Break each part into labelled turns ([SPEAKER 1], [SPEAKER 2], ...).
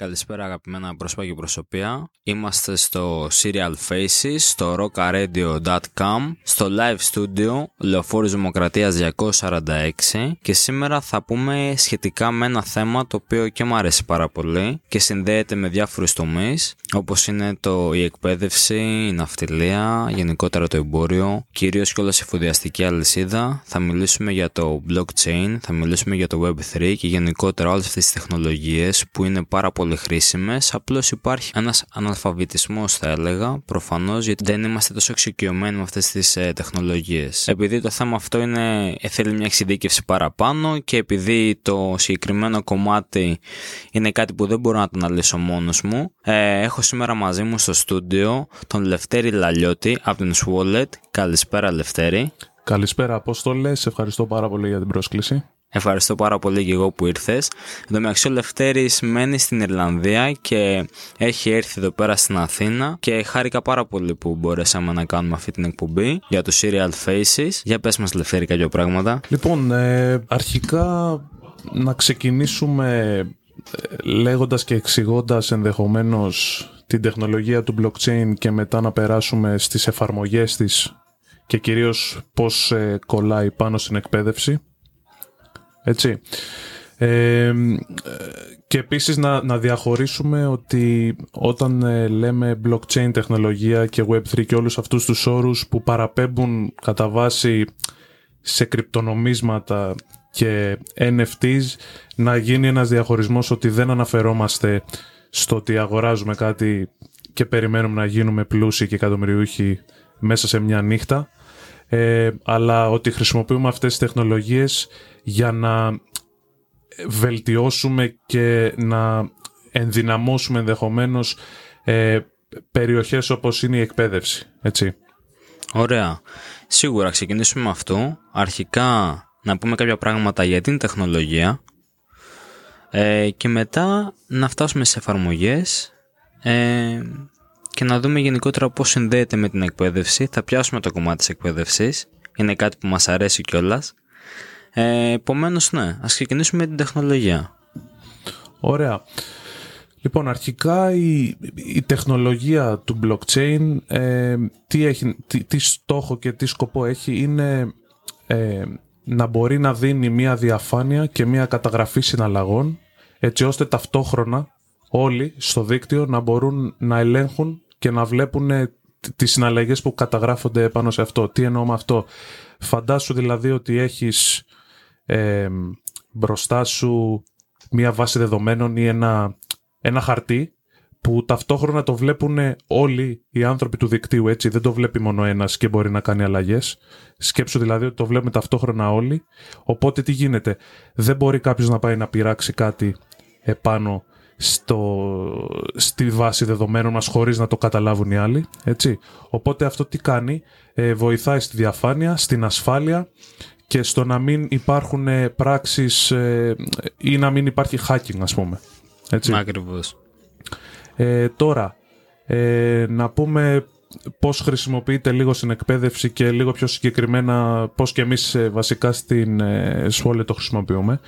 [SPEAKER 1] Καλησπέρα αγαπημένα πρόσωπα και προσωπία. Είμαστε στο Serial Faces, στο rockaradio.com, στο live studio Λεωφόρης Δημοκρατίας 246 και σήμερα θα πούμε σχετικά με ένα θέμα το οποίο και μου αρέσει πάρα πολύ και συνδέεται με διάφορους τομείς όπως είναι το, η εκπαίδευση, η ναυτιλία, γενικότερα το εμπόριο, κυρίως και όλα σε φοδιαστική αλυσίδα. Θα μιλήσουμε για το blockchain, θα μιλήσουμε για το web3 και γενικότερα όλες αυτές τις τεχνολογίες που είναι πάρα πολύ πολύ χρήσιμες, απλώς υπάρχει ένας αναλφαβητισμός θα έλεγα, προφανώς γιατί δεν είμαστε τόσο εξοικειωμένοι με αυτές τις ε, τεχνολογίες. Επειδή το θέμα αυτό είναι, ε, θέλει μια εξειδίκευση παραπάνω και επειδή το συγκεκριμένο κομμάτι είναι κάτι που δεν μπορώ να το αναλύσω μόνος μου, ε, έχω σήμερα μαζί μου στο στούντιο τον Λευτέρη Λαλιώτη από την Swallet. Καλησπέρα Λευτέρη.
[SPEAKER 2] Καλησπέρα Απόστολε, σε ευχαριστώ πάρα πολύ για την πρόσκληση.
[SPEAKER 1] Ευχαριστώ πάρα πολύ και εγώ που ήρθες. Εν τω μεταξύ ο Λευτέρης μένει στην Ιρλανδία και έχει έρθει εδώ πέρα στην Αθήνα και χάρηκα πάρα πολύ που μπορέσαμε να κάνουμε αυτή την εκπομπή για το Serial Faces. Για πες μας Λευτέρη κάποια πράγματα.
[SPEAKER 2] Λοιπόν, ε, αρχικά να ξεκινήσουμε ε, λέγοντας και εξηγώντας ενδεχομένως την τεχνολογία του blockchain και μετά να περάσουμε στις εφαρμογές της και κυρίως πώς ε, κολλάει πάνω στην εκπαίδευση. Έτσι. Ε, και επίσης να, να διαχωρίσουμε ότι όταν ε, λέμε blockchain τεχνολογία και web3 και όλους αυτούς τους όρους που παραπέμπουν κατά βάση σε κρυπτονομίσματα και NFTs να γίνει ένας διαχωρισμός ότι δεν αναφερόμαστε στο ότι αγοράζουμε κάτι και περιμένουμε να γίνουμε πλούσιοι και εκατομμυριούχοι μέσα σε μια νύχτα ε, αλλά ότι χρησιμοποιούμε αυτές τις τεχνολογίες για να βελτιώσουμε και να ενδυναμώσουμε ενδεχομένως ε, περιοχές όπως είναι η εκπαίδευση. Έτσι.
[SPEAKER 1] Ωραία. Σίγουρα ξεκινήσουμε με αυτό. Αρχικά να πούμε κάποια πράγματα για την τεχνολογία ε, και μετά να φτάσουμε σε εφαρμογές ε, και να δούμε γενικότερα πώς συνδέεται με την εκπαίδευση. Θα πιάσουμε το κομμάτι της εκπαίδευσης. Είναι κάτι που μας αρέσει κιόλας. Ε, επομένως, ναι, ας ξεκινήσουμε με την τεχνολογία.
[SPEAKER 2] Ωραία. Λοιπόν, αρχικά η, η τεχνολογία του blockchain ε, τι, έχει, τι, στόχο και τι σκοπό έχει είναι ε, να μπορεί να δίνει μία διαφάνεια και μία καταγραφή συναλλαγών έτσι ώστε ταυτόχρονα όλοι στο δίκτυο να μπορούν να ελέγχουν και να βλέπουν τις συναλλαγές που καταγράφονται πάνω σε αυτό. Τι εννοώ με αυτό; Φαντάσου δηλαδή ότι έχεις ε, μπροστά σου μία βάση δεδομένων ή ένα, ένα χαρτί που ταυτόχρονα το βλέπουν όλοι οι άνθρωποι του δικτύου, έτσι. Δεν το βλέπει μόνο ένας και μπορεί να κάνει αλλαγές. Σκέψου δηλαδή ότι το βλέπουμε ταυτόχρονα όλοι. Οπότε τι γίνεται; Δεν μπορεί κάποιος να πάει να πειράξει κάτι επάνω στο, στη βάση δεδομένων μας χωρίς να το καταλάβουν οι άλλοι. Έτσι. Οπότε αυτό τι κάνει, ε, βοηθάει στη διαφάνεια, στην ασφάλεια και στο να μην υπάρχουν ε, πράξεις ε, ή να μην υπάρχει hacking ας πούμε.
[SPEAKER 1] Έτσι. Ακριβώς.
[SPEAKER 2] Ε, τώρα, ε, να πούμε πώς χρησιμοποιείται λίγο στην εκπαίδευση και λίγο πιο συγκεκριμένα πώς και εμείς βασικά στην σχόλια το χρησιμοποιούμε.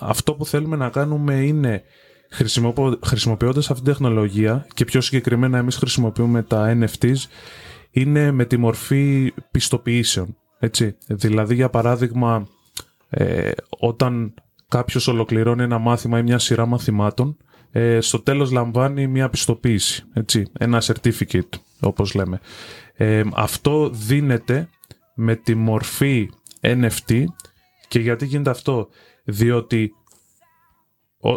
[SPEAKER 2] αυτό που θέλουμε να κάνουμε είναι χρησιμοποιώντας αυτή την τεχνολογία και πιο συγκεκριμένα εμείς χρησιμοποιούμε τα NFTs είναι με τη μορφή πιστοποιήσεων. Έτσι. Δηλαδή, για παράδειγμα, ε, όταν κάποιος ολοκληρώνει ένα μάθημα ή μια σειρά μαθημάτων, ε, στο τέλος λαμβάνει μια πιστοποίηση, έτσι, ένα certificate, όπως λέμε. Ε, αυτό δίνεται με τη μορφή NFT και γιατί γίνεται αυτό, διότι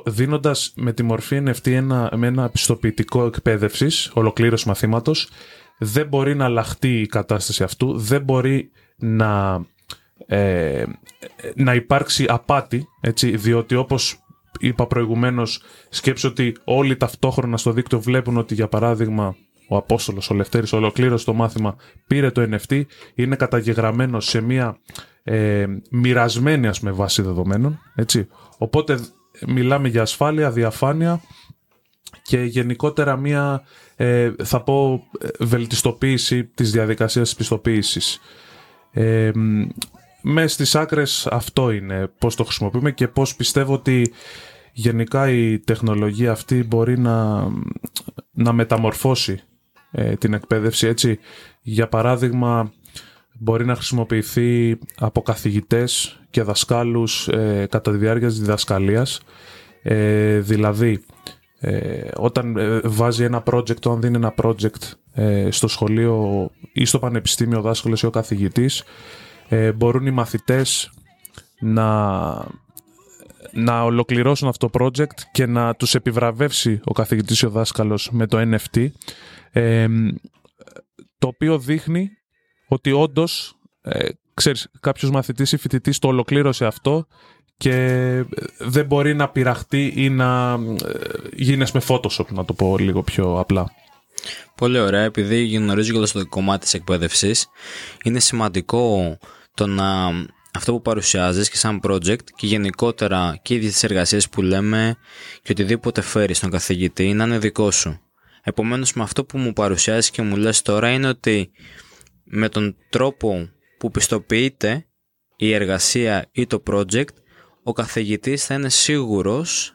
[SPEAKER 2] δίνοντας με τη μορφή NFT ένα, με ένα πιστοποιητικό εκπαίδευσης, ολοκλήρωση μαθήματος, δεν μπορεί να αλλάχτεί η κατάσταση αυτού, δεν μπορεί να, ε, να υπάρξει απάτη, έτσι, διότι όπως είπα προηγουμένως, σκέψω ότι όλοι ταυτόχρονα στο δίκτυο βλέπουν ότι για παράδειγμα ο Απόστολος, ο Λευτέρης, ολοκλήρωσε το μάθημα, πήρε το NFT, είναι καταγεγραμμένο σε μια ε, μοιρασμένη ας πούμε βάση δεδομένων, έτσι. Οπότε μιλάμε για ασφάλεια, διαφάνεια και γενικότερα μια, ε, θα πω, βελτιστοποίηση της διαδικασίας της πιστοποίησης. Ε, μες στις άκρες αυτό είναι πώς το χρησιμοποιούμε και πώς πιστεύω ότι γενικά η τεχνολογία αυτή μπορεί να, να μεταμορφώσει ε, την εκπαίδευση έτσι. Για παράδειγμα, μπορεί να χρησιμοποιηθεί από καθηγητές και δασκάλους ε, κατά τη διάρκεια της διδασκαλίας. Ε, δηλαδή, ε, όταν ε, βάζει ένα project, όταν δίνει ένα project στο σχολείο ή στο πανεπιστήμιο ο δάσκαλος ή ο καθηγητής, μπορούν οι μαθητές να, να ολοκληρώσουν αυτό το project και να τους επιβραβεύσει ο καθηγητής ή ο δάσκαλος με το NFT, το οποίο δείχνει ότι όντως ε, ξέρεις, κάποιος μαθητής ή φοιτητής το ολοκλήρωσε αυτό και δεν μπορεί να πειραχτεί ή να ε, γίνεις με Photoshop, να το πω λίγο πιο απλά.
[SPEAKER 1] Πολύ ωραία, επειδή γνωρίζω και το κομμάτι της εκπαίδευσης, είναι σημαντικό το να αυτό που παρουσιάζεις και σαν project και γενικότερα και οι τις εργασίες που λέμε και οτιδήποτε φέρει στον καθηγητή να είναι δικό σου. Επομένως με αυτό που μου παρουσιάζεις και μου λες τώρα είναι ότι με τον τρόπο που πιστοποιείται η εργασία ή το project, ο καθηγητής θα είναι σίγουρος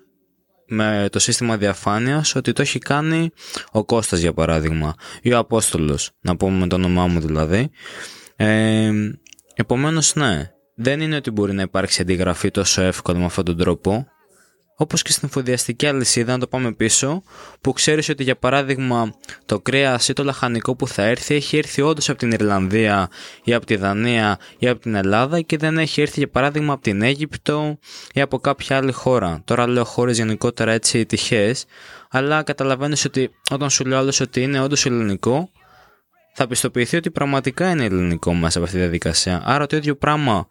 [SPEAKER 1] με το σύστημα διαφάνειας ότι το έχει κάνει ο Κώστας για παράδειγμα ή ο Απόστολος, να πούμε με το όνομά μου δηλαδή. Ε, επομένως ναι, δεν είναι ότι μπορεί να υπάρξει αντιγραφή τόσο εύκολα με αυτόν τον τρόπο Όπως και στην εφοδιαστική αλυσίδα, να το πάμε πίσω, που ξέρεις ότι για παράδειγμα το κρέας ή το λαχανικό που θα έρθει έχει έρθει όντως από την Ιρλανδία ή από τη Δανία ή από την Ελλάδα και δεν έχει έρθει για παράδειγμα από την Αίγυπτο ή από κάποια άλλη χώρα. Τώρα λέω χώρες γενικότερα έτσι τυχαίες, αλλά καταλαβαίνεις ότι όταν σου λέω άλλος ότι είναι όντως ελληνικό, θα πιστοποιηθεί ότι πραγματικά είναι ελληνικό μέσα από αυτή τη διαδικασία. Άρα το ίδιο πράγμα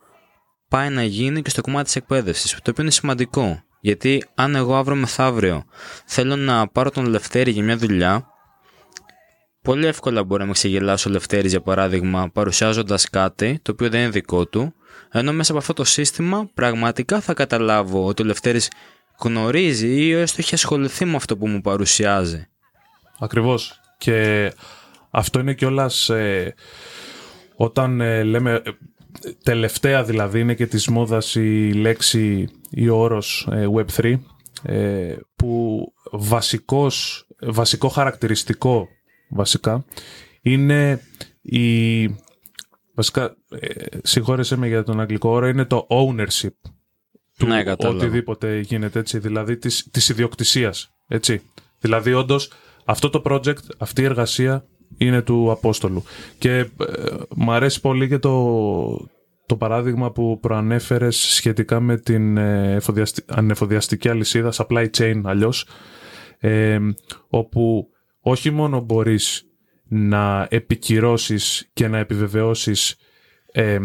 [SPEAKER 1] πάει να γίνει και στο κομμάτι της εκπαίδευσης, το οποίο είναι σημαντικό. Γιατί αν εγώ αύριο μεθαύριο θέλω να πάρω τον Λευτέρη για μια δουλειά, πολύ εύκολα μπορεί να με ξεγελάσει ο Λευτέρης για παράδειγμα παρουσιάζοντας κάτι το οποίο δεν είναι δικό του, ενώ μέσα από αυτό το σύστημα πραγματικά θα καταλάβω ότι ο Λευτέρης γνωρίζει ή έστω έχει ασχοληθεί με αυτό που μου παρουσιάζει.
[SPEAKER 2] Ακριβώς. Και αυτό είναι κιόλας ε, όταν ε, λέμε τελευταία δηλαδή είναι και της μόδας η λέξη ή ο όρος ε, Web3 ε, που βασικός, βασικό χαρακτηριστικό βασικά είναι η βασικά ε, συγχώρεσέ με για τον αγγλικό όρο είναι το ownership του
[SPEAKER 1] ναι,
[SPEAKER 2] οτιδήποτε γίνεται έτσι δηλαδή της, της ιδιοκτησίας έτσι. Δηλαδή όντως αυτό το project, αυτή η εργασία είναι του Απόστολου. Και ε, μου αρέσει πολύ και το, το παράδειγμα που προανέφερες σχετικά με την ε, ανεφοδιαστική αλυσίδα, supply chain αλλιώς, ε, όπου όχι μόνο μπορείς να επικυρώσεις και να επιβεβαιώσεις ε,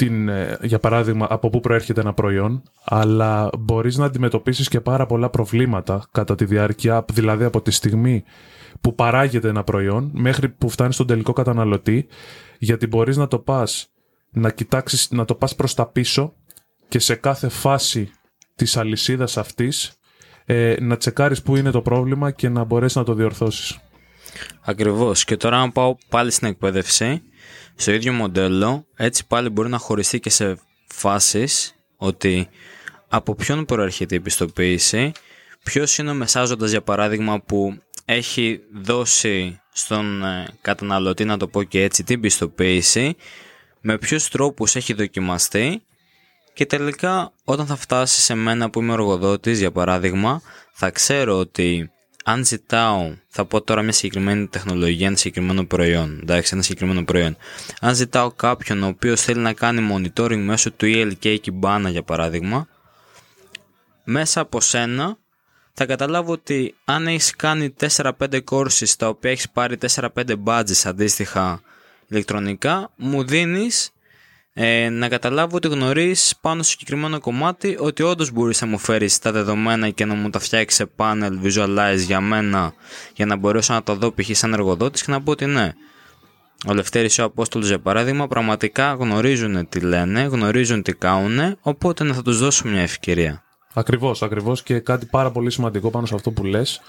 [SPEAKER 2] την, ε, για παράδειγμα από πού προέρχεται ένα προϊόν, αλλά μπορείς να αντιμετωπίσεις και πάρα πολλά προβλήματα κατά τη διάρκεια, δηλαδή από τη στιγμή που παράγεται ένα προϊόν μέχρι που φτάνει στον τελικό καταναλωτή, γιατί μπορείς να το πας, να κοιτάξεις, να το πας προς τα πίσω και σε κάθε φάση της αλυσίδας αυτής ε, να τσεκάρεις πού είναι το πρόβλημα και να μπορέσεις να το διορθώσεις.
[SPEAKER 1] Ακριβώς. Και τώρα να πάω πάλι στην εκπαίδευση, στο ίδιο μοντέλο, έτσι πάλι μπορεί να χωριστεί και σε φάσεις ότι από ποιον προέρχεται η πιστοποίηση, ποιος είναι ο μεσάζοντας για παράδειγμα που έχει δώσει στον ε, καταναλωτή, να το πω και έτσι, την πιστοποίηση, με ποιους τρόπους έχει δοκιμαστεί και τελικά όταν θα φτάσει σε μένα που είμαι εργοδότης, για παράδειγμα, θα ξέρω ότι αν ζητάω, θα πω τώρα μια συγκεκριμένη τεχνολογία, ένα συγκεκριμένο προϊόν, εντάξει, ένα συγκεκριμένο προϊόν. Αν ζητάω κάποιον ο οποίος θέλει να κάνει monitoring μέσω του ELK Kibana για παράδειγμα, μέσα από σένα θα καταλάβω ότι αν έχεις κάνει 4-5 courses τα οποία έχεις πάρει 4-5 badges αντίστοιχα ηλεκτρονικά, μου δίνεις ε, να καταλάβω ότι γνωρίζεις πάνω στο συγκεκριμένο κομμάτι ότι όντως μπορείς να μου φέρεις τα δεδομένα και να μου τα φτιάξεις σε panel visualize για μένα για να μπορέσω να το δω π.χ. σαν εργοδότης και να πω ότι ναι. Ο Λευτέρης ο Απόστολος για παράδειγμα πραγματικά γνωρίζουν τι λένε, γνωρίζουν τι κάνουν, οπότε να θα τους δώσω μια ευκαιρία.
[SPEAKER 2] Ακριβώς, ακριβώς και κάτι πάρα πολύ σημαντικό πάνω σε αυτό που λες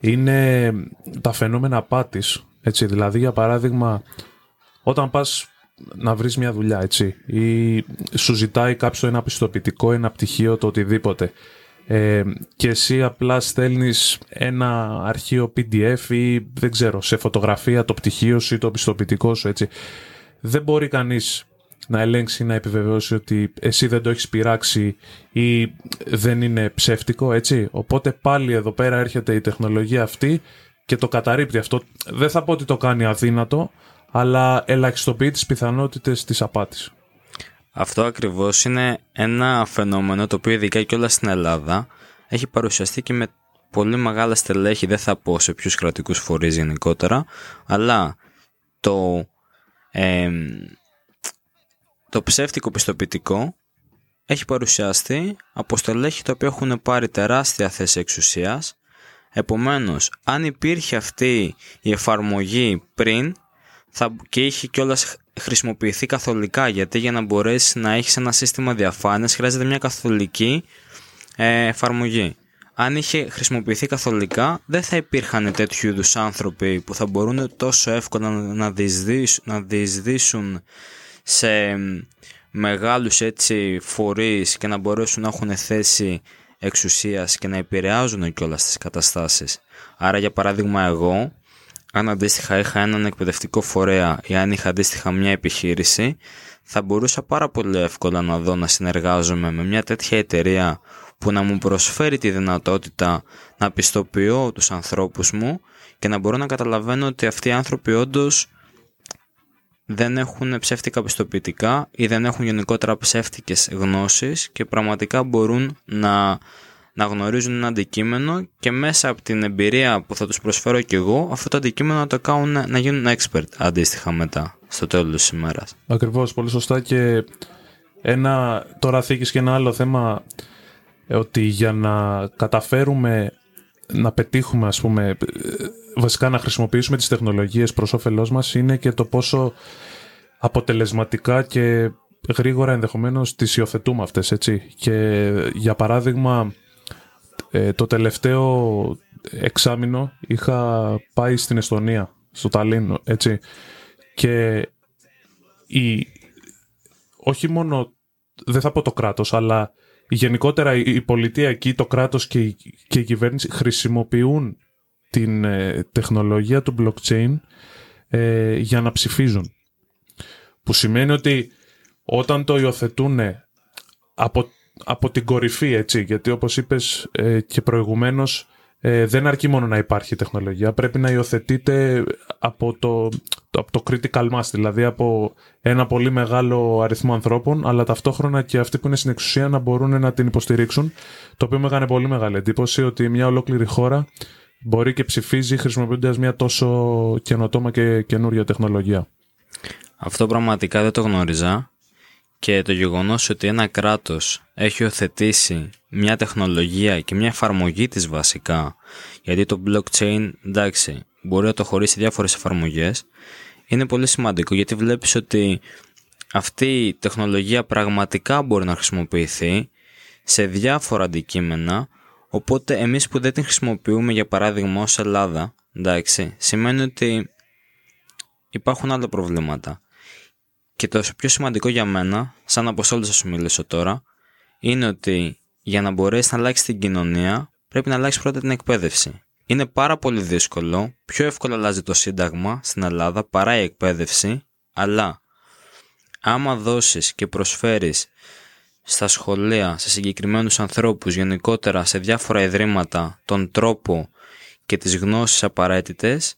[SPEAKER 2] είναι τα φαινόμενα απάτης. Έτσι, δηλαδή για παράδειγμα όταν πας να βρεις μια δουλειά έτσι ή σου ζητάει κάποιο ένα πιστοποιητικό, ένα πτυχίο, το οτιδήποτε ε, και εσύ απλά στέλνεις ένα αρχείο PDF ή δεν ξέρω, σε φωτογραφία το πτυχίο σου ή το πιστοποιητικό σου έτσι. Δεν μπορεί κανείς να ελέγξει, να επιβεβαιώσει ότι εσύ δεν το έχεις πειράξει ή δεν είναι ψεύτικο, έτσι. Οπότε πάλι εδώ πέρα έρχεται η τεχνολογία αυτή και το καταρρύπτει αυτό. Δεν θα πω ότι το κάνει αδύνατο, αλλά ελαχιστοποιεί τις πιθανότητες της απάτης.
[SPEAKER 1] Αυτό ακριβώς είναι ένα φαινόμενο το οποίο ειδικά και όλα στην Ελλάδα έχει παρουσιαστεί και με πολύ μεγάλα στελέχη, δεν θα πω σε ποιους κρατικούς φορείς γενικότερα, αλλά το, το ψεύτικο πιστοποιητικό έχει παρουσιαστεί από στελέχη τα οποία έχουν πάρει τεράστια θέση εξουσίας. Επομένως, αν υπήρχε αυτή η εφαρμογή πριν θα, και είχε κιόλας χρησιμοποιηθεί καθολικά γιατί για να μπορέσει να έχεις ένα σύστημα διαφάνειας χρειάζεται μια καθολική ε, εφαρμογή. Αν είχε χρησιμοποιηθεί καθολικά δεν θα υπήρχαν τέτοιου είδους άνθρωποι που θα μπορούν τόσο εύκολα να διεισδύσουν, να διεισδύσουν σε μεγάλους έτσι φορείς και να μπορέσουν να έχουν θέση εξουσίας και να επηρεάζουν κιόλας τις καταστάσεις. Άρα για παράδειγμα εγώ αν αντίστοιχα είχα έναν εκπαιδευτικό φορέα ή αν είχα αντίστοιχα μια επιχείρηση, θα μπορούσα πάρα πολύ εύκολα να δω να συνεργάζομαι με μια τέτοια εταιρεία που να μου προσφέρει τη δυνατότητα να πιστοποιώ τους ανθρώπους μου και να μπορώ να καταλαβαίνω ότι αυτοί οι άνθρωποι όντως δεν έχουν ψεύτικα πιστοποιητικά ή δεν έχουν γενικότερα ψεύτικες γνώσεις και πραγματικά μπορούν να να γνωρίζουν ένα αντικείμενο και μέσα από την εμπειρία που θα τους προσφέρω και εγώ αυτό το αντικείμενο να το κάνουν να γίνουν expert αντίστοιχα μετά στο τέλος της ημέρας.
[SPEAKER 2] Ακριβώς, πολύ σωστά και ένα, τώρα θήκης και ένα άλλο θέμα ε, ότι για να καταφέρουμε να πετύχουμε ας πούμε ε, βασικά να χρησιμοποιήσουμε τις τεχνολογίες προς όφελός μας είναι και το πόσο αποτελεσματικά και γρήγορα ενδεχομένως τις υιοθετούμε αυτές έτσι και για παράδειγμα ε, το τελευταίο εξάμεινο είχα πάει στην Εστονία, στο Ταλίν, έτσι. Και η, όχι μόνο, δεν θα πω το κράτος, αλλά γενικότερα η, πολιτεία εκεί, το κράτος και η, και η κυβέρνηση χρησιμοποιούν την ε, τεχνολογία του blockchain ε, για να ψηφίζουν. Που σημαίνει ότι όταν το υιοθετούν από από την κορυφή, έτσι, γιατί όπως είπες ε, και προηγουμένως ε, δεν αρκεί μόνο να υπάρχει τεχνολογία, πρέπει να υιοθετείται από το, από το critical mass, δηλαδή από ένα πολύ μεγάλο αριθμό ανθρώπων, αλλά ταυτόχρονα και αυτοί που είναι στην εξουσία να μπορούν να την υποστηρίξουν, το οποίο με έκανε πολύ μεγάλη εντύπωση ότι μια ολόκληρη χώρα μπορεί και ψηφίζει χρησιμοποιώντας μια τόσο καινοτόμα και καινούρια τεχνολογία.
[SPEAKER 1] Αυτό πραγματικά δεν το γνώριζα και το γεγονός ότι ένα κράτος έχει οθετήσει μια τεχνολογία και μια εφαρμογή της βασικά, γιατί το blockchain, εντάξει, μπορεί να το χωρίσει διάφορες εφαρμογές, είναι πολύ σημαντικό γιατί βλέπεις ότι αυτή η τεχνολογία πραγματικά μπορεί να χρησιμοποιηθεί σε διάφορα αντικείμενα, οπότε εμείς που δεν την χρησιμοποιούμε για παράδειγμα ως Ελλάδα, εντάξει, σημαίνει ότι υπάρχουν άλλα προβλήματα. Και το πιο σημαντικό για μένα, σαν αποστόλης θα σου μιλήσω τώρα, είναι ότι για να μπορέσεις να αλλάξεις την κοινωνία, πρέπει να αλλάξεις πρώτα την εκπαίδευση. Είναι πάρα πολύ δύσκολο, πιο εύκολα αλλάζει το Σύνταγμα στην Ελλάδα παρά η εκπαίδευση, αλλά άμα δώσεις και προσφέρεις στα σχολεία, σε συγκεκριμένους ανθρώπους, γενικότερα σε διάφορα ιδρύματα, τον τρόπο και τις γνώσεις απαραίτητες,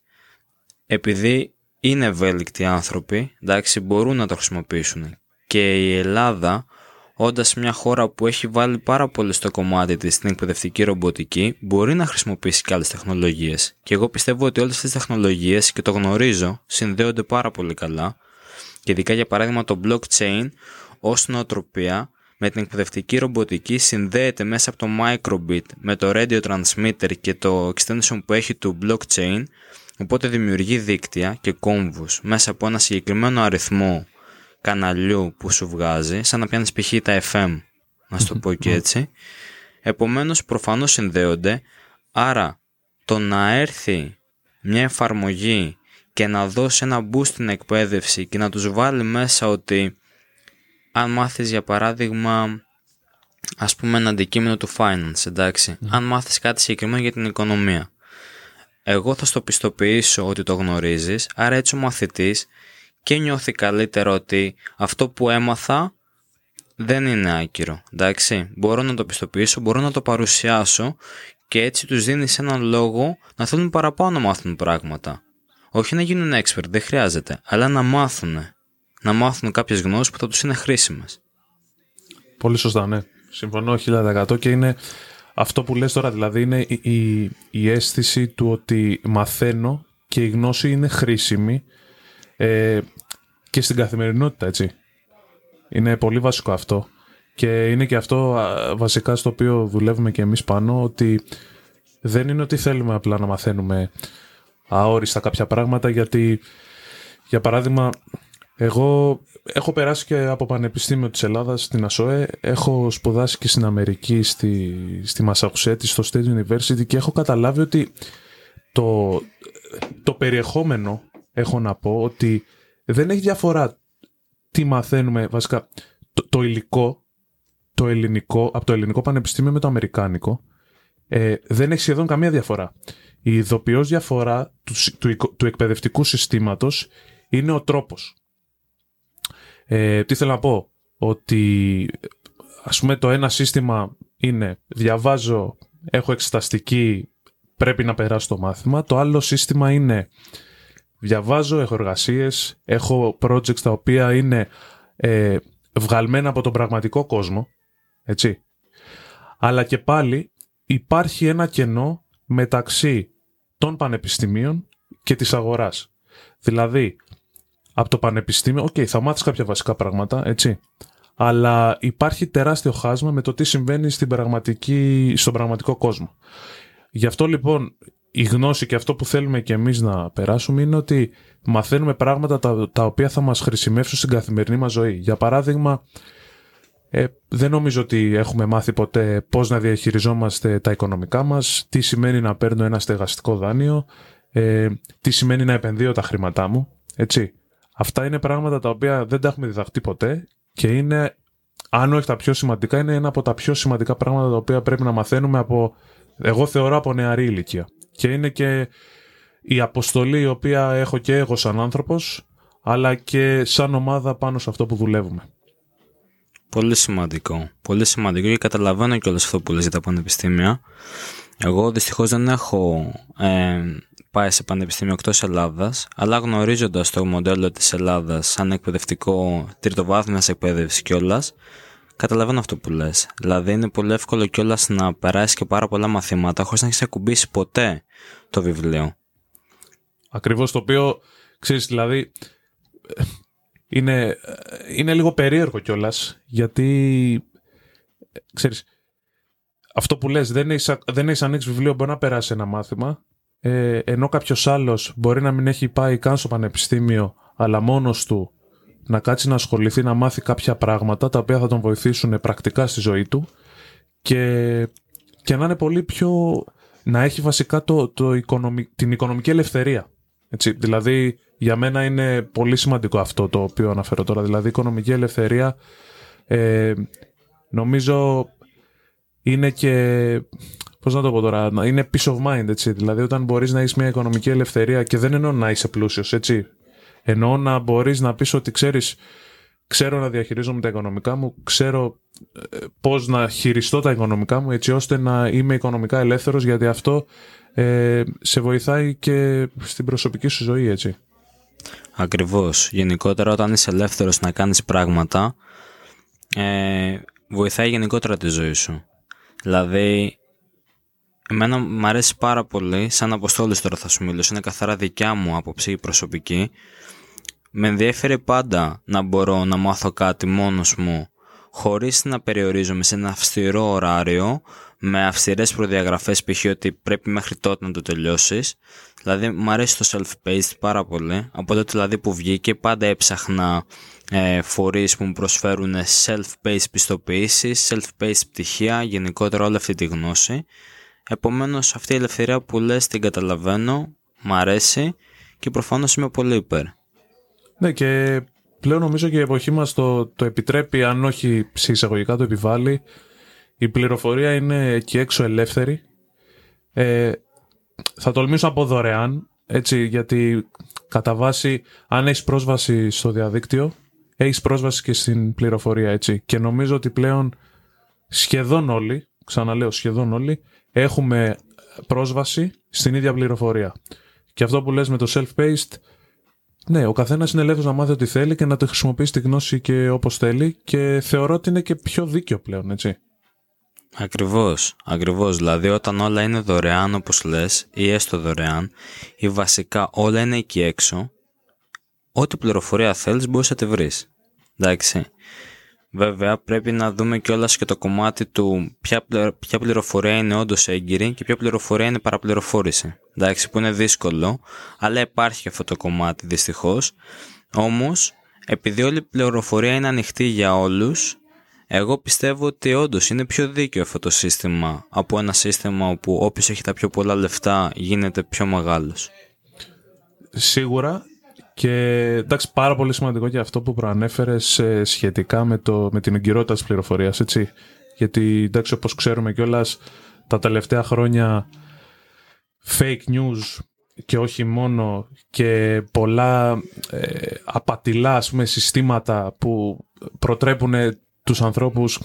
[SPEAKER 1] επειδή είναι ευέλικτοι άνθρωποι, εντάξει, μπορούν να το χρησιμοποιήσουν. Και η Ελλάδα, όντας μια χώρα που έχει βάλει πάρα πολύ στο κομμάτι της στην εκπαιδευτική ρομποτική, μπορεί να χρησιμοποιήσει και άλλες τεχνολογίες. Και εγώ πιστεύω ότι όλες αυτές τις τεχνολογίες, και το γνωρίζω, συνδέονται πάρα πολύ καλά. Και ειδικά για παράδειγμα το blockchain ως νοοτροπία με την εκπαιδευτική ρομποτική συνδέεται μέσα από το microbit με το radio transmitter και το extension που έχει του blockchain Οπότε δημιουργεί δίκτυα και κόμβους μέσα από ένα συγκεκριμένο αριθμό καναλιού που σου βγάζει, σαν να πιάνεις π.χ. τα FM, να σου το πω και έτσι. Επομένως προφανώς συνδέονται, άρα το να έρθει μια εφαρμογή και να δώσει ένα boost στην εκπαίδευση και να τους βάλει μέσα ότι αν μάθεις για παράδειγμα ας πούμε ένα αντικείμενο του finance, εντάξει. Αν μάθεις κάτι συγκεκριμένο για την οικονομία. Εγώ θα στο πιστοποιήσω ότι το γνωρίζεις, άρα έτσι ο μαθητής και νιώθει καλύτερο ότι αυτό που έμαθα δεν είναι άκυρο. Εντάξει, μπορώ να το πιστοποιήσω, μπορώ να το παρουσιάσω και έτσι τους δίνεις έναν λόγο να θέλουν παραπάνω να μάθουν πράγματα. Όχι να γίνουν expert, δεν χρειάζεται, αλλά να μάθουν. Να μάθουν κάποιες γνώσεις που θα τους είναι χρήσιμες.
[SPEAKER 2] Πολύ σωστά, ναι. Συμφωνώ 1000% και είναι αυτό που λες τώρα, δηλαδή είναι η, η, η αίσθηση του ότι μαθαίνω και η γνώση είναι χρήσιμη ε, και στην καθημερινότητα, έτσι. Είναι πολύ βασικό αυτό. Και είναι και αυτό βασικά στο οποίο δουλεύουμε και εμείς πάνω, ότι δεν είναι ότι θέλουμε απλά να μαθαίνουμε αόριστα κάποια πράγματα, γιατί για παράδειγμα εγώ έχω περάσει και από Πανεπιστήμιο της Ελλάδας στην ΑΣΟΕ, έχω σπουδάσει και στην Αμερική, στη, στη Μασαχουσέτης, στο State University και έχω καταλάβει ότι το, το περιεχόμενο έχω να πω ότι δεν έχει διαφορά τι μαθαίνουμε βασικά το, το υλικό το ελληνικό, από το ελληνικό πανεπιστήμιο με το αμερικάνικο ε, δεν έχει σχεδόν καμία διαφορά. Η ειδοποιώς διαφορά του, του, του εκπαιδευτικού συστήματος είναι ο τρόπος. Ε, τι θέλω να πω, ότι ας πούμε το ένα σύστημα είναι διαβάζω, έχω εξεταστική, πρέπει να περάσω το μάθημα. Το άλλο σύστημα είναι διαβάζω, έχω εργασίες, έχω projects τα οποία είναι ε, βγαλμένα από τον πραγματικό κόσμο, έτσι. Αλλά και πάλι υπάρχει ένα κενό μεταξύ των πανεπιστημίων και της αγοράς. Δηλαδή, από το πανεπιστήμιο, OK, okay, θα μάθεις κάποια βασικά πράγματα, έτσι. Αλλά υπάρχει τεράστιο χάσμα με το τι συμβαίνει στην πραγματική, στον πραγματικό κόσμο. Γι' αυτό λοιπόν η γνώση και αυτό που θέλουμε και εμείς να περάσουμε είναι ότι μαθαίνουμε πράγματα τα, τα οποία θα μας χρησιμεύσουν στην καθημερινή μας ζωή. Για παράδειγμα, ε, δεν νομίζω ότι έχουμε μάθει ποτέ πώς να διαχειριζόμαστε τα οικονομικά μας, τι σημαίνει να παίρνω ένα στεγαστικό δάνειο, ε, τι σημαίνει να επενδύω τα χρήματά μου, έτσι. Αυτά είναι πράγματα τα οποία δεν τα έχουμε διδαχτεί ποτέ και είναι, αν όχι τα πιο σημαντικά, είναι ένα από τα πιο σημαντικά πράγματα τα οποία πρέπει να μαθαίνουμε από, εγώ θεωρώ από νεαρή ηλικία. Και είναι και η αποστολή η οποία έχω και εγώ σαν άνθρωπος, αλλά και σαν ομάδα πάνω σε αυτό που δουλεύουμε.
[SPEAKER 1] Πολύ σημαντικό. Πολύ σημαντικό και καταλαβαίνω και όλο αυτό που λες για τα πανεπιστήμια. Εγώ δυστυχώς δεν έχω ε, πάει σε πανεπιστήμιο εκτός Ελλάδας, αλλά γνωρίζοντας το μοντέλο της Ελλάδας σαν εκπαιδευτικό τριτοβάθμιας εκπαίδευση κιόλας, καταλαβαίνω αυτό που λες. Δηλαδή είναι πολύ εύκολο κιόλας να περάσεις και πάρα πολλά μαθήματα χωρίς να έχεις ακουμπήσει ποτέ το βιβλίο.
[SPEAKER 2] Ακριβώς το οποίο, ξέρεις, δηλαδή είναι, είναι λίγο περίεργο κιόλας, γιατί ξέρεις, αυτό που λες, δεν έχεις, δεν έχεις ανοίξει βιβλίο, μπορεί να περάσει ένα μάθημα, ε, ενώ κάποιος άλλος μπορεί να μην έχει πάει καν στο πανεπιστήμιο, αλλά μόνος του να κάτσει να ασχοληθεί να μάθει κάποια πράγματα τα οποία θα τον βοηθήσουν πρακτικά στη ζωή του και, και να είναι πολύ πιο. να έχει βασικά το, το την οικονομική ελευθερία. Έτσι, δηλαδή, για μένα είναι πολύ σημαντικό αυτό το οποίο αναφέρω τώρα. Δηλαδή, η οικονομική ελευθερία ε, νομίζω είναι και Πώς να το πω τώρα, είναι peace of mind, έτσι. Δηλαδή, όταν μπορείς να έχεις μια οικονομική ελευθερία και δεν εννοώ να είσαι πλούσιος, έτσι. Εννοώ να μπορείς να πεις ότι ξέρεις, ξέρω να διαχειρίζομαι τα οικονομικά μου, ξέρω ε, πώς να χειριστώ τα οικονομικά μου, έτσι ώστε να είμαι οικονομικά ελεύθερος, γιατί αυτό ε, σε βοηθάει και στην προσωπική σου ζωή, έτσι.
[SPEAKER 1] Ακριβώς. Γενικότερα, όταν είσαι ελεύθερος να κάνεις πράγματα, ε, βοηθάει γενικότερα τη ζωή σου. Δηλαδή, Εμένα μου αρέσει πάρα πολύ, σαν αποστόλης τώρα θα σου μιλήσω, είναι καθαρά δικιά μου άποψη προσωπική. Με ενδιαφέρει πάντα να μπορώ να μάθω κάτι μόνος μου, χωρίς να περιορίζομαι σε ένα αυστηρό ωράριο, με αυστηρές προδιαγραφές π.χ. ότι πρέπει μέχρι τότε να το τελειώσεις. Δηλαδή μου αρέσει το self-paced πάρα πολύ, από τότε δηλαδή που βγήκε πάντα έψαχνα ε, φορείς που μου προσφέρουν self-paced πιστοποιήσεις, self-paced πτυχία, γενικότερα όλη αυτή τη γνώση Επομένως αυτή η ελευθερία που λες την καταλαβαίνω, μ' αρέσει και προφανώς είμαι πολύ υπέρ.
[SPEAKER 2] Ναι και πλέον νομίζω και η εποχή μας το, το επιτρέπει, αν όχι σε εισαγωγικά το επιβάλλει, η πληροφορία είναι εκεί έξω ελεύθερη. Ε, θα τολμήσω από δωρεάν, έτσι, γιατί κατά βάση, αν έχεις πρόσβαση στο διαδίκτυο, έχεις πρόσβαση και στην πληροφορία, έτσι. Και νομίζω ότι πλέον σχεδόν όλοι, ξαναλέω σχεδόν όλοι, έχουμε πρόσβαση στην ίδια πληροφορία. Και αυτό που λες με το self-paced, ναι, ο καθένας είναι ελεύθερος να μάθει ό,τι θέλει και να το χρησιμοποιήσει τη γνώση και όπως θέλει και θεωρώ ότι είναι και πιο δίκαιο πλέον, έτσι.
[SPEAKER 1] Ακριβώς, ακριβώς. Δηλαδή όταν όλα είναι δωρεάν όπως λες ή έστω δωρεάν ή βασικά όλα είναι εκεί έξω, ό,τι πληροφορία θέλεις μπορείς να τη βρεις. Εντάξει. Βέβαια πρέπει να δούμε κιόλας και το κομμάτι του ποια, ποια πληροφορία είναι όντως έγκυρη και ποια πληροφορία είναι παραπληροφόρηση. Εντάξει, που είναι δύσκολο, αλλά υπάρχει και αυτό το κομμάτι δυστυχώς. Όμως, επειδή όλη η πληροφορία είναι ανοιχτή για όλους, εγώ πιστεύω ότι όντως είναι πιο δίκαιο αυτό το σύστημα από ένα σύστημα όπου όποιος έχει τα πιο πολλά λεφτά γίνεται πιο μεγάλος.
[SPEAKER 2] Σίγουρα και εντάξει, πάρα πολύ σημαντικό και αυτό που προανέφερες ε, σχετικά με, το, με την εγκυρότητα της πληροφορίας. Γιατί εντάξει, όπως ξέρουμε κιόλας, τα τελευταία χρόνια fake news και όχι μόνο και πολλά ε, απατηλά πούμε, συστήματα που προτρέπουν τους ανθρώπους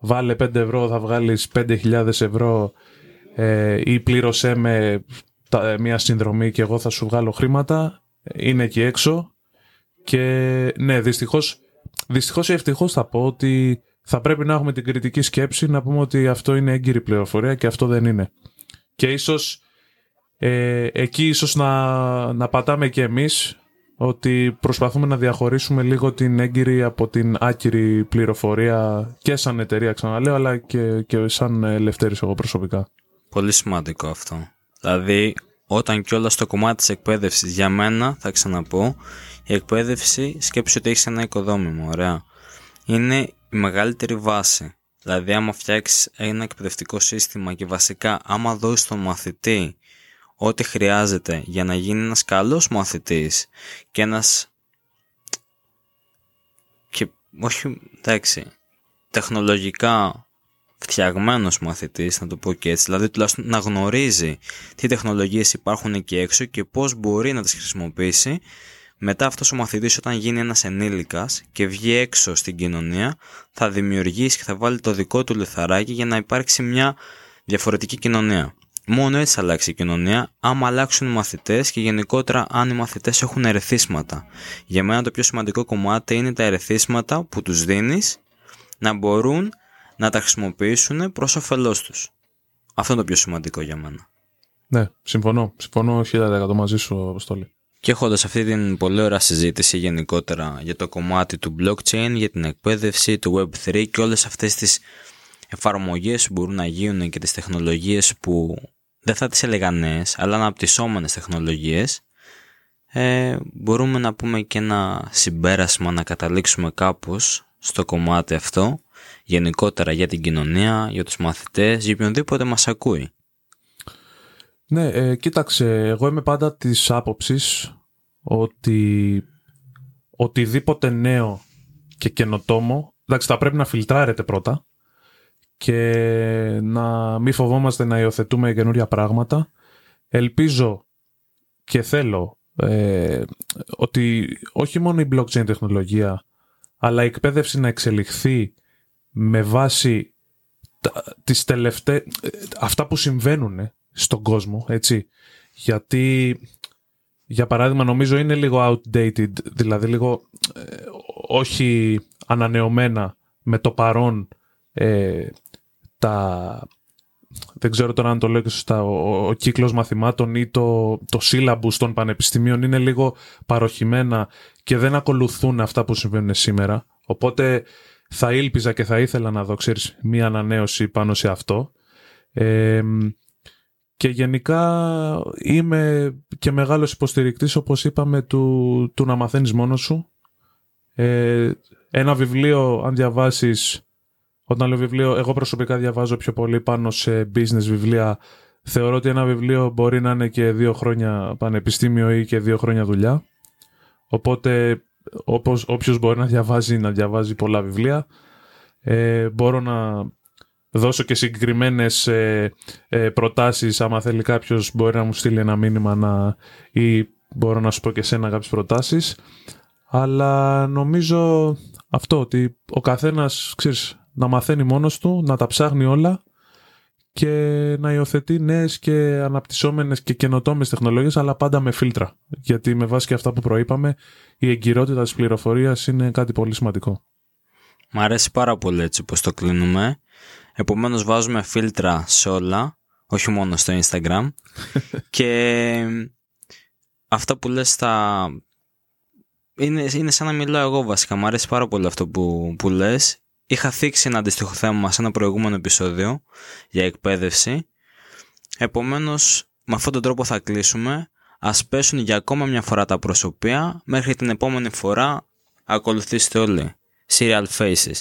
[SPEAKER 2] βάλε 5 ευρώ θα βγάλεις 5.000 ευρώ ε, ή πλήρωσέ με μια συνδρομή και εγώ θα σου βγάλω χρήματα είναι εκεί έξω και ναι, δυστυχώς, δυστυχώς ή ευτυχώς θα πω ότι θα πρέπει να έχουμε την κριτική σκέψη να πούμε ότι αυτό είναι έγκυρη πληροφορία και αυτό δεν είναι. Και ίσως ε, εκεί ίσως να, να πατάμε και εμείς ότι προσπαθούμε να διαχωρίσουμε λίγο την έγκυρη από την άκυρη πληροφορία και σαν εταιρεία ξαναλέω αλλά και, και σαν ελευθέρης εγώ προσωπικά.
[SPEAKER 1] Πολύ σημαντικό αυτό. Δηλαδή όταν και όλα στο κομμάτι της εκπαίδευσης για μένα θα ξαναπώ η εκπαίδευση σκέψου ότι έχεις ένα οικοδόμημα ωραία. Είναι η μεγαλύτερη βάση. Δηλαδή άμα φτιάξεις ένα εκπαιδευτικό σύστημα και βασικά άμα δώσεις τον μαθητή ό,τι χρειάζεται για να γίνει ένας καλός μαθητής και ένας και όχι εντάξει τεχνολογικά φτιαγμένος μαθητής, να το πω και έτσι, δηλαδή τουλάχιστον να γνωρίζει τι τεχνολογίες υπάρχουν εκεί έξω και πώς μπορεί να τις χρησιμοποιήσει. Μετά αυτός ο μαθητής, όταν γίνει ένας ενήλικας και βγει έξω στην κοινωνία, θα δημιουργήσει και θα βάλει το δικό του λιθαράκι για να υπάρξει μια διαφορετική κοινωνία. Μόνο έτσι θα αλλάξει η κοινωνία, άμα αλλάξουν οι μαθητές και γενικότερα αν οι μαθητές έχουν ερεθίσματα. Για μένα το πιο σημαντικό κομμάτι είναι τα ερεθίσματα που τους δίνεις να μπορούν να τα χρησιμοποιήσουν προς όφελός τους. Αυτό είναι το πιο σημαντικό για μένα.
[SPEAKER 2] Ναι, συμφωνώ. Συμφωνώ 1000% μαζί σου, Αποστόλη.
[SPEAKER 1] Και έχοντας αυτή την πολύ ωραία συζήτηση γενικότερα για το κομμάτι του blockchain, για την εκπαίδευση, του Web3 και όλες αυτές τις εφαρμογές που μπορούν να γίνουν και τις τεχνολογίες που δεν θα τις έλεγα νέες, αλλά αναπτυσσόμενες τεχνολογίες, ε, μπορούμε να πούμε και ένα συμπέρασμα να καταλήξουμε κάπως στο κομμάτι αυτό γενικότερα για την κοινωνία, για τους μαθητές, για οποιονδήποτε μας ακούει.
[SPEAKER 2] Ναι, ε, κοίταξε, εγώ είμαι πάντα της άποψης ότι οτιδήποτε νέο και καινοτόμο, εντάξει θα πρέπει να φιλτράρετε πρώτα και να μην φοβόμαστε να υιοθετούμε καινούρια πράγματα. Ελπίζω και θέλω ε, ότι όχι μόνο η blockchain τεχνολογία αλλά η εκπαίδευση να εξελιχθεί με βάση τις τελευταίες, αυτά που συμβαίνουν στον κόσμο, έτσι. Γιατί, για παράδειγμα, νομίζω είναι λίγο outdated, δηλαδή λίγο ε, όχι ανανεωμένα με το παρόν ε, τα... Δεν ξέρω τώρα αν το λέω και σωστά, ο, ο κύκλος μαθημάτων ή το, το syllabus των πανεπιστημίων είναι λίγο παροχημένα και δεν ακολουθούν αυτά που συμβαίνουν σήμερα. Οπότε θα ήλπιζα και θα ήθελα να δω, ξέρεις, μία ανανέωση πάνω σε αυτό. και γενικά είμαι και μεγάλος υποστηρικτής, όπως είπαμε, του, του να μαθαίνεις μόνος σου. Ε, ένα βιβλίο, αν διαβάσεις, όταν λέω βιβλίο, εγώ προσωπικά διαβάζω πιο πολύ πάνω σε business βιβλία. Θεωρώ ότι ένα βιβλίο μπορεί να είναι και δύο χρόνια πανεπιστήμιο ή και δύο χρόνια δουλειά. Οπότε όπως, όποιος μπορεί να διαβάζει, να διαβάζει πολλά βιβλία. Ε, μπορώ να, δώσω και συγκεκριμένες ε, ε, προτάσεις. Άμα θέλει κάποιος μπορεί να μου στείλει ένα μήνυμα να, ή μπορώ να σου πω και εσένα κάποιες προτάσεις. Αλλά νομίζω αυτό ότι ο καθένας ξέρεις, να μαθαίνει μόνος του, να τα ψάχνει όλα και να υιοθετεί νέες και αναπτυσσόμενες και καινοτόμες τεχνολογίες αλλά πάντα με φίλτρα γιατί με βάση και αυτά που προείπαμε η εγκυρότητα της πληροφορίας είναι κάτι πολύ σημαντικό.
[SPEAKER 1] Μ' αρέσει πάρα πολύ έτσι πως το κλείνουμε Επομένως βάζουμε φίλτρα σε όλα, όχι μόνο στο Instagram. και αυτά που λες στα... Είναι, είναι σαν να μιλάω εγώ βασικά. Μου αρέσει πάρα πολύ αυτό που, που λες. Είχα θίξει ένα αντίστοιχο θέμα σε ένα προηγούμενο επεισόδιο για εκπαίδευση. Επομένως, με αυτόν τον τρόπο θα κλείσουμε. Ας πέσουν για ακόμα μια φορά τα προσωπία. Μέχρι την επόμενη φορά ακολουθήστε όλοι. Serial Faces.